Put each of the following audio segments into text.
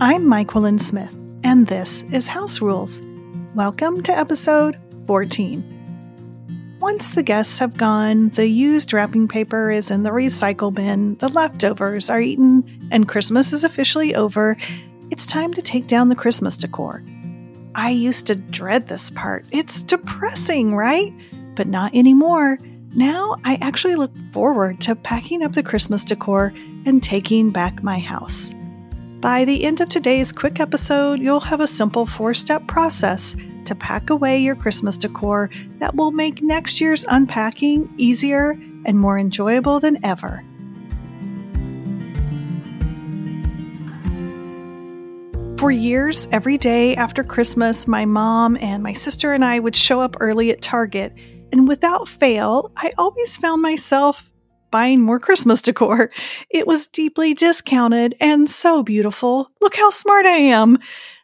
I'm Myquillyn Smith, and this is House Rules. Welcome to episode 14. Once the guests have gone, the used wrapping paper is in the recycle bin, the leftovers are eaten, and Christmas is officially over, it's time to take down the Christmas decor. I used to dread this part. It's depressing, right? But not anymore. Now I actually look forward to packing up the Christmas decor and taking back my house. By the end of today's quick episode, you'll have a simple four step process to pack away your Christmas decor that will make next year's unpacking easier and more enjoyable than ever. For years, every day after Christmas, my mom and my sister and I would show up early at Target, and without fail, I always found myself buying more Christmas decor. It was deeply discounted and so beautiful. Look how smart I am.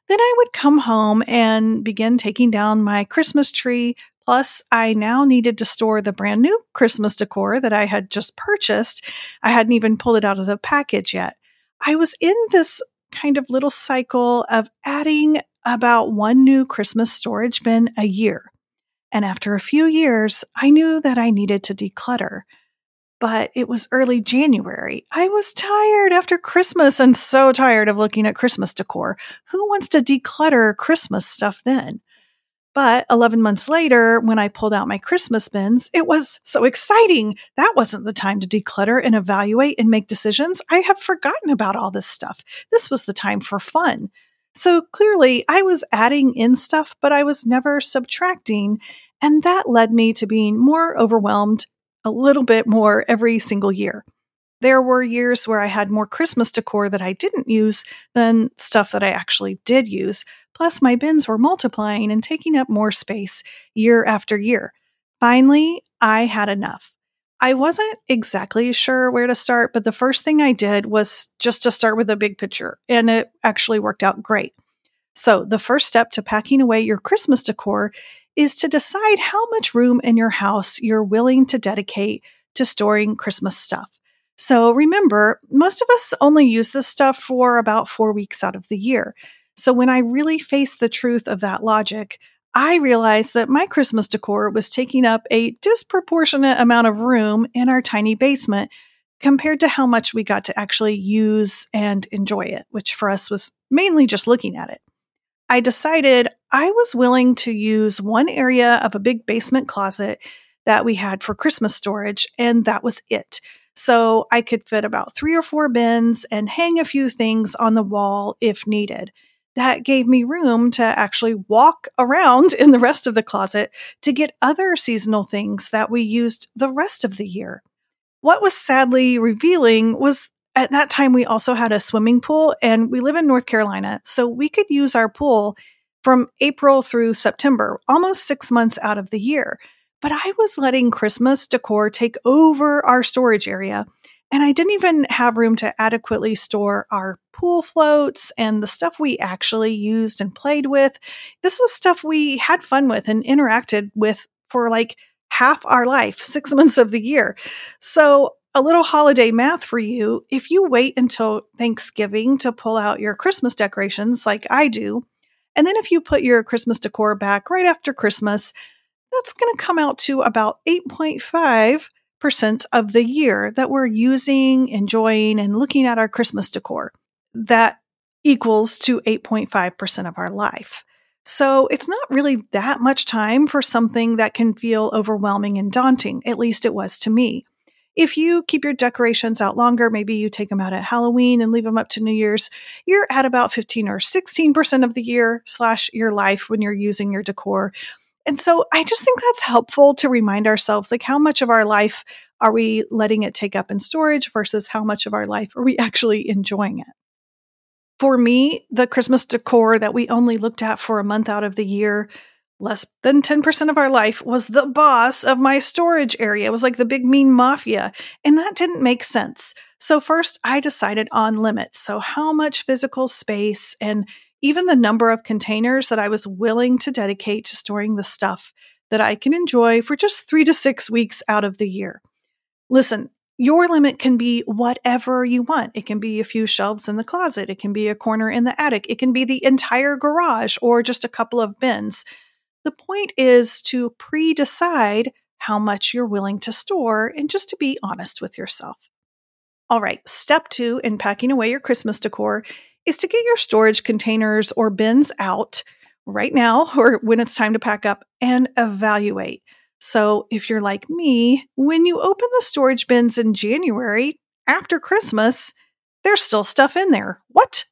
Then I would come home and begin taking down my Christmas tree. Plus, I now needed to store the brand new Christmas decor that I had just purchased. I hadn't even pulled it out of the package yet. I was in this kind of little cycle of adding about one new Christmas storage bin a year. And after a few years, I knew that I needed to declutter but it was early January. I was tired after Christmas and so tired of looking at Christmas decor. Who wants to declutter Christmas stuff then? But 11 months later, when I pulled out my Christmas bins, it was so exciting. That wasn't the time to declutter and evaluate and make decisions. I have forgotten about all this stuff. This was the time for fun. So clearly, I was adding in stuff, but I was never subtracting. And that led me to being more overwhelmed a little bit more every single year. There were years where I had more Christmas decor that I didn't use than stuff that I actually did use. Plus, my bins were multiplying and taking up more space year after year. Finally, I had enough. I wasn't exactly sure where to start, but the first thing I did was just to start with a big picture, and it actually worked out great. So, the first step to packing away your Christmas decor is to decide how much room in your house you're willing to dedicate to storing Christmas stuff. So remember, most of us only use this stuff for about four weeks out of the year. So when I really faced the truth of that logic, I realized that my Christmas decor was taking up a disproportionate amount of room in our tiny basement compared to how much we got to actually use and enjoy it, which for us was mainly just looking at it. I decided I was willing to use one area of a big basement closet that we had for Christmas storage, and that was it. So I could fit about three or four bins and hang a few things on the wall if needed. That gave me room to actually walk around in the rest of the closet to get other seasonal things that we used the rest of the year. What was sadly revealing was at that time, we also had a swimming pool and we live in North Carolina. So we could use our pool from April through September, almost six months out of the year. But I was letting Christmas decor take over our storage area. And I didn't even have room to adequately store our pool floats and the stuff we actually used and played with. This was stuff we had fun with and interacted with for like half our life, six months of the year. So a little holiday math for you. If you wait until Thanksgiving to pull out your Christmas decorations, like I do, and then if you put your Christmas decor back right after Christmas, that's going to come out to about 8.5% of the year that we're using, enjoying, and looking at our Christmas decor. That equals to 8.5% of our life. So it's not really that much time for something that can feel overwhelming and daunting. At least it was to me. If you keep your decorations out longer, maybe you take them out at Halloween and leave them up to New Year's, you're at about 15 or 16% of the year slash your life when you're using your decor. And so I just think that's helpful to remind ourselves like how much of our life are we letting it take up in storage versus how much of our life are we actually enjoying it. For me, the Christmas decor that we only looked at for a month out of the year less than 10% of our life was the boss of my storage area. It was like the big mean mafia. And that didn't make sense. So, first, I decided on limits. So, how much physical space and even the number of containers that I was willing to dedicate to storing the stuff that I can enjoy for just three to six weeks out of the year. Listen, Your limit can be whatever you want. It can be a few shelves in the closet. It can be a corner in the attic. It can be the entire garage or just a couple of bins. The point is to pre decide how much you're willing to store and just to be honest with yourself. All right, step two in packing away your Christmas decor is to get your storage containers or bins out right now or when it's time to pack up and evaluate. So, if you're like me, when you open the storage bins in January after Christmas, there's still stuff in there. What?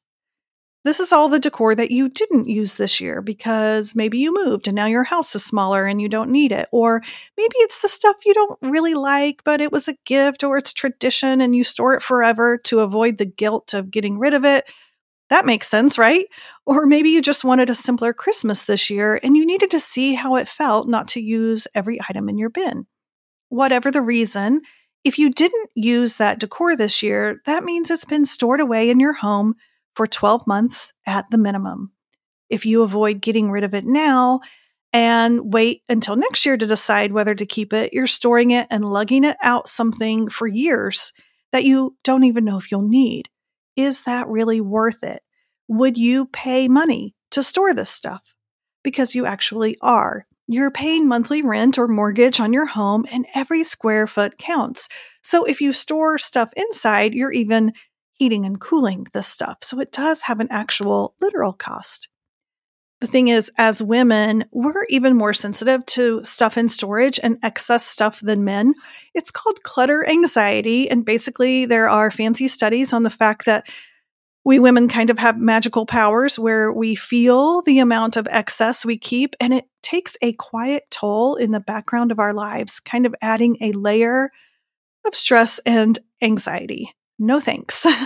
This is all the decor that you didn't use this year because maybe you moved and now your house is smaller and you don't need it. Or maybe it's the stuff you don't really like, but it was a gift or it's tradition and you store it forever to avoid the guilt of getting rid of it. That makes sense, right? Or maybe you just wanted a simpler Christmas this year and you needed to see how it felt not to use every item in your bin. Whatever the reason, if you didn't use that decor this year, that means it's been stored away in your home for 12 months at the minimum. If you avoid getting rid of it now and wait until next year to decide whether to keep it, you're storing it and lugging it out something for years that you don't even know if you'll need. Is that really worth it? Would you pay money to store this stuff? Because you actually are. You're paying monthly rent or mortgage on your home, and every square foot counts. So if you store stuff inside, you're even heating and cooling this stuff. So it does have an actual literal cost. The thing is, as women, we're even more sensitive to stuff in storage and excess stuff than men. It's called clutter anxiety. And basically, there are fancy studies on the fact that we women kind of have magical powers where we feel the amount of excess we keep, and it takes a quiet toll in the background of our lives, kind of adding a layer of stress and anxiety. No thanks.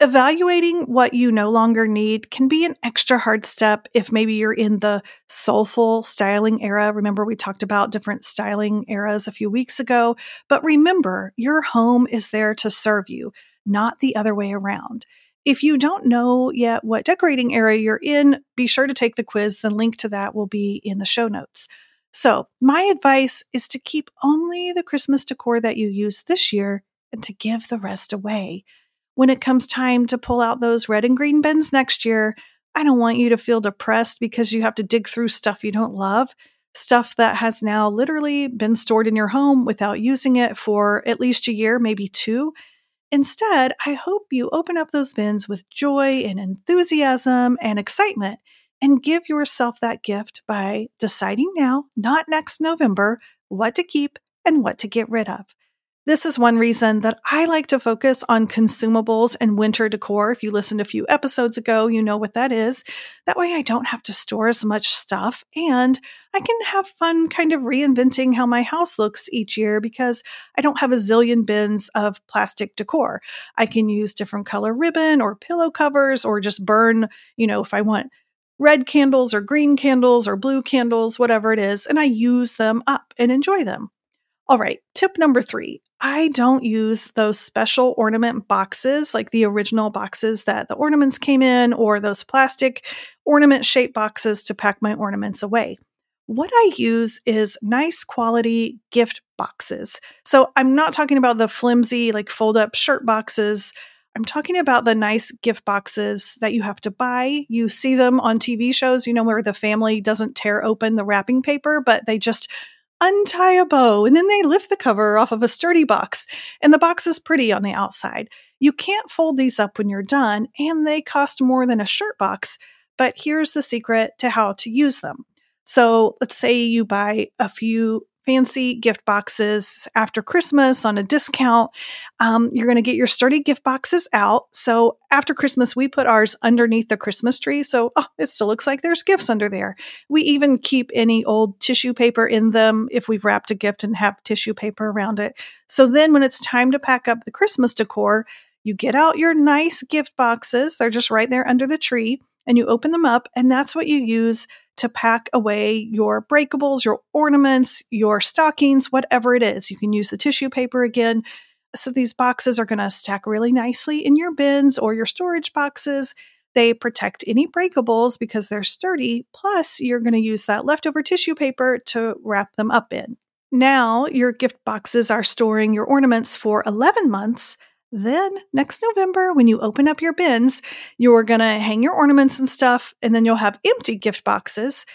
evaluating what you no longer need can be an extra hard step if maybe you're in the soulful styling era. Remember, we talked about different styling eras a few weeks ago. But remember, your home is there to serve you, not the other way around. If you don't know yet what decorating era you're in, be sure to take the quiz. The link to that will be in the show notes. So, my advice is to keep only the Christmas decor that you use this year and to give the rest away when it comes time to pull out those red and green bins next year, I don't want you to feel depressed because you have to dig through stuff you don't love, stuff that has now literally been stored in your home without using it for at least a year, maybe two. Instead, I hope you open up those bins with joy and enthusiasm and excitement and give yourself that gift by deciding now, not next November, what to keep and what to get rid of. This is one reason that I like to focus on consumables and winter decor. If you listened a few episodes ago, you know what that is. That way I don't have to store as much stuff and I can have fun kind of reinventing how my house looks each year because I don't have a zillion bins of plastic decor. I can use different color ribbon or pillow covers or just burn, you know, if I want red candles or green candles or blue candles, whatever it is, and I use them up and enjoy them. All right, tip number three I don't use those special ornament boxes, like the original boxes that the ornaments came in, or those plastic ornament shaped boxes to pack my ornaments away. What I use is nice quality gift boxes. So I'm not talking about the flimsy, like fold up shirt boxes. I'm talking about the nice gift boxes that you have to buy. You see them on TV shows, you know, where the family doesn't tear open the wrapping paper, but they just untie a bow, and then they lift the cover off of a sturdy box, and the box is pretty on the outside. You can't fold these up when you're done, and they cost more than a shirt box. But here's the secret to how to use them. So let's say you buy a few fancy gift boxes after Christmas on a discount. Um, you're going to get your sturdy gift boxes out. So after Christmas, we put ours underneath the Christmas tree. So oh, it still looks like there's gifts under there. We even keep any old tissue paper in them if we've wrapped a gift and have tissue paper around it. So then when it's time to pack up the Christmas decor, you get out your nice gift boxes. They're just right there under the tree and you open them up, and that's what you use to pack away your breakables, your ornaments, your stockings, whatever it is. You can use the tissue paper again. So these boxes are going to stack really nicely in your bins or your storage boxes. They protect any breakables because they're sturdy. Plus, you're going to use that leftover tissue paper to wrap them up in. now your gift boxes are storing your ornaments for 11 months. Then next November, when you open up your bins, you're going to hang your ornaments and stuff, and then you'll have empty gift boxes.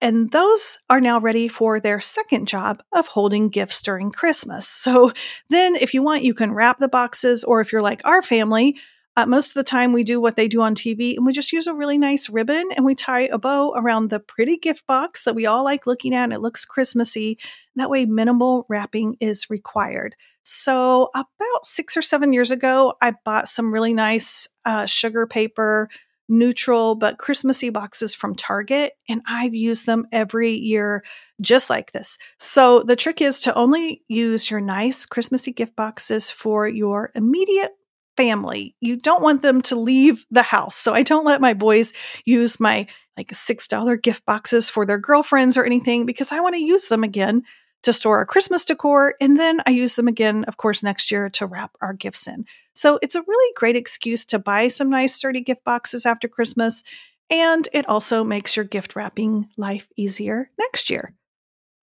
And those are now ready for their second job of holding gifts during Christmas. So then, if you want, you can wrap the boxes, or if you're like our family, uh, most of the time, we do what they do on TV and we just use a really nice ribbon and we tie a bow around the pretty gift box that we all like looking at and it looks Christmassy. That way, minimal wrapping is required. So, about six or seven years ago, I bought some really nice uh, sugar paper, neutral but Christmassy boxes from Target, and I've used them every year just like this. So, the trick is to only use your nice Christmassy gift boxes for your immediate family. You don't want them to leave the house. So I don't let my boys use my like $6 gift boxes for their girlfriends or anything because I want to use them again to store our Christmas decor. And then I use them again, of course, next year to wrap our gifts in. So it's a really great excuse to buy some nice, sturdy gift boxes after Christmas. And it also makes your gift wrapping life easier next year.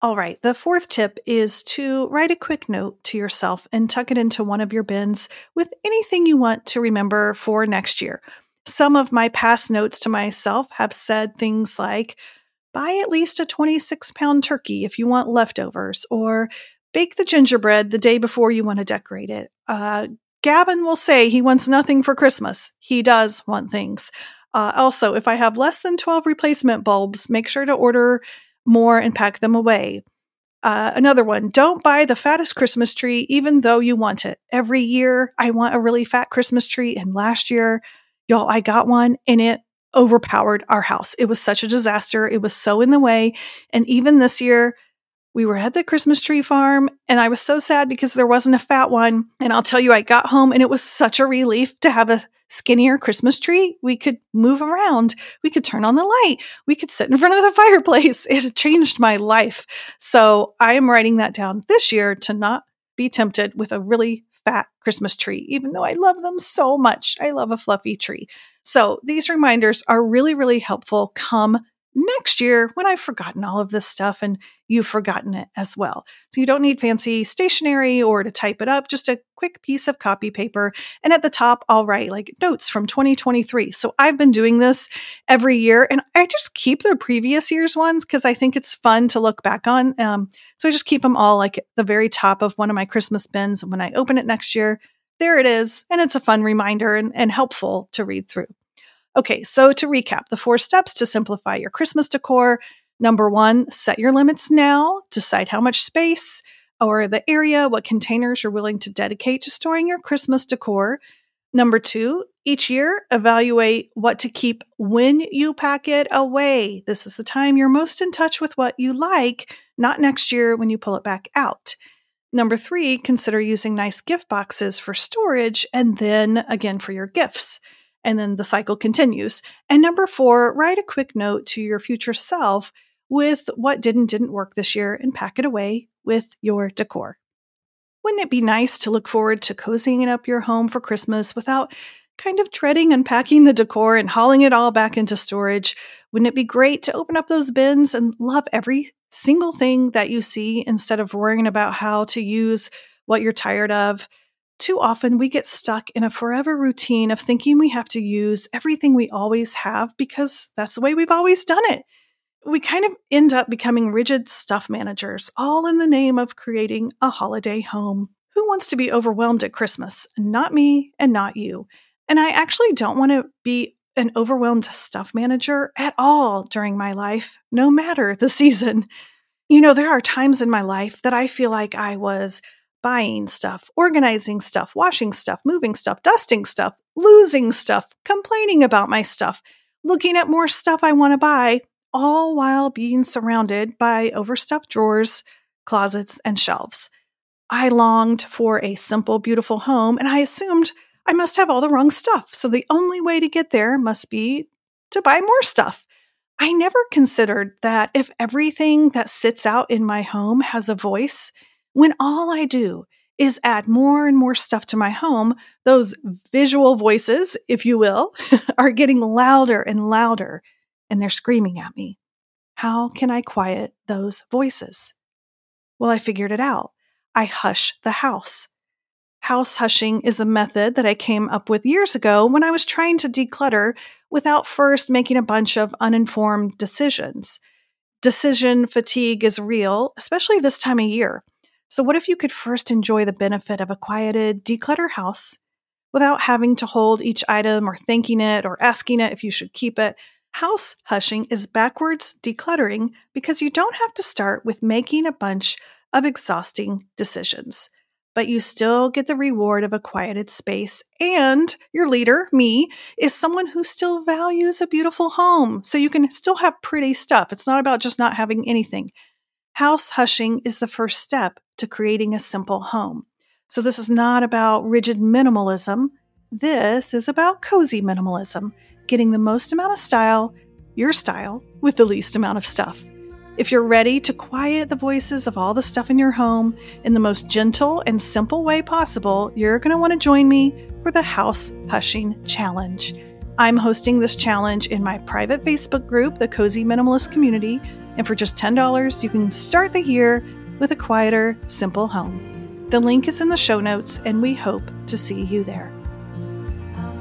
All right, the fourth tip is to write a quick note to yourself and tuck it into one of your bins with anything you want to remember for next year. Some of my past notes to myself have said things like, buy at least a 26 pound turkey if you want leftovers, or bake the gingerbread the day before you want to decorate it. Uh, Gavin will say he wants nothing for Christmas. He does want things. Uh, also, if I have less than 12 replacement bulbs, make sure to order more and pack them away. Uh, another one, don't buy the fattest Christmas tree, even though you want it. Every year, I want a really fat Christmas tree. And last year, y'all, I got one and it overpowered our house. It was such a disaster. It was so in the way. And even this year, we were at the Christmas tree farm and I was so sad because there wasn't a fat one. And I'll tell you, I got home and it was such a relief to have a skinnier Christmas tree. We could move around. We could turn on the light. We could sit in front of the fireplace. It changed my life. So I am writing that down this year to not be tempted with a really fat Christmas tree, even though I love them so much. I love a fluffy tree. So these reminders are really, really helpful come next year when I've forgotten all of this stuff and you've forgotten it as well. So you don't need fancy stationery or to type it up, just a quick piece of copy paper. And at the top, I'll write like notes from 2023. So I've been doing this every year and I just keep the previous year's ones because I think it's fun to look back on. Um, so I just keep them all like at the very top of one of my Christmas bins. And when I open it next year, there it is. And it's a fun reminder and, and helpful to read through. Okay, so to recap, the four steps to simplify your Christmas decor. Number one, set your limits now, decide how much space or the area, what containers you're willing to dedicate to storing your Christmas decor. Number two, each year, evaluate what to keep when you pack it away. This is the time you're most in touch with what you like, not next year when you pull it back out. Number three, consider using nice gift boxes for storage and then again for your gifts and then the cycle continues. And number four, write a quick note to your future self with what did and didn't work this year and pack it away with your decor. Wouldn't it be nice to look forward to cozying up your home for Christmas without kind of treading and packing the decor and hauling it all back into storage? Wouldn't it be great to open up those bins and love every single thing that you see instead of worrying about how to use what you're tired of? Too often we get stuck in a forever routine of thinking we have to use everything we always have because that's the way we've always done it. We kind of end up becoming rigid stuff managers, all in the name of creating a holiday home. Who wants to be overwhelmed at Christmas? Not me and not you. And I actually don't want to be an overwhelmed stuff manager at all during my life, no matter the season. You know, there are times in my life that I feel like I was buying stuff, organizing stuff, washing stuff, moving stuff, dusting stuff, losing stuff, complaining about my stuff, looking at more stuff I want to buy, all while being surrounded by overstuffed drawers, closets, and shelves. I longed for a simple, beautiful home, and I assumed I must have all the wrong stuff. So the only way to get there must be to buy more stuff. I never considered that if everything that sits out in my home has a voice, when all I do is add more and more stuff to my home, those visual voices, if you will, are getting louder and louder and they're screaming at me. How can I quiet those voices? Well, I figured it out. I hush the house. House hushing is a method that I came up with years ago when I was trying to declutter without first making a bunch of uninformed decisions. Decision fatigue is real, especially this time of year. So, what if you could first enjoy the benefit of a quieted, decluttered house without having to hold each item or thanking it or asking it if you should keep it? House hushing is backwards decluttering because you don't have to start with making a bunch of exhausting decisions but you still get the reward of a quieted space. And your leader, me, is someone who still values a beautiful home. So you can still have pretty stuff. It's not about just not having anything. House hushing is the first step to creating a simple home. So this is not about rigid minimalism. This is about cozy minimalism, getting the most amount of style, your style, with the least amount of stuff. If you're ready to quiet the voices of all the stuff in your home in the most gentle and simple way possible, you're going to want to join me for the House Hushing Challenge. I'm hosting this challenge in my private Facebook group, the Cozy Minimalist Community, and for just $10, you can start the year with a quieter, simple home. The link is in the show notes, and we hope to see you there. I'll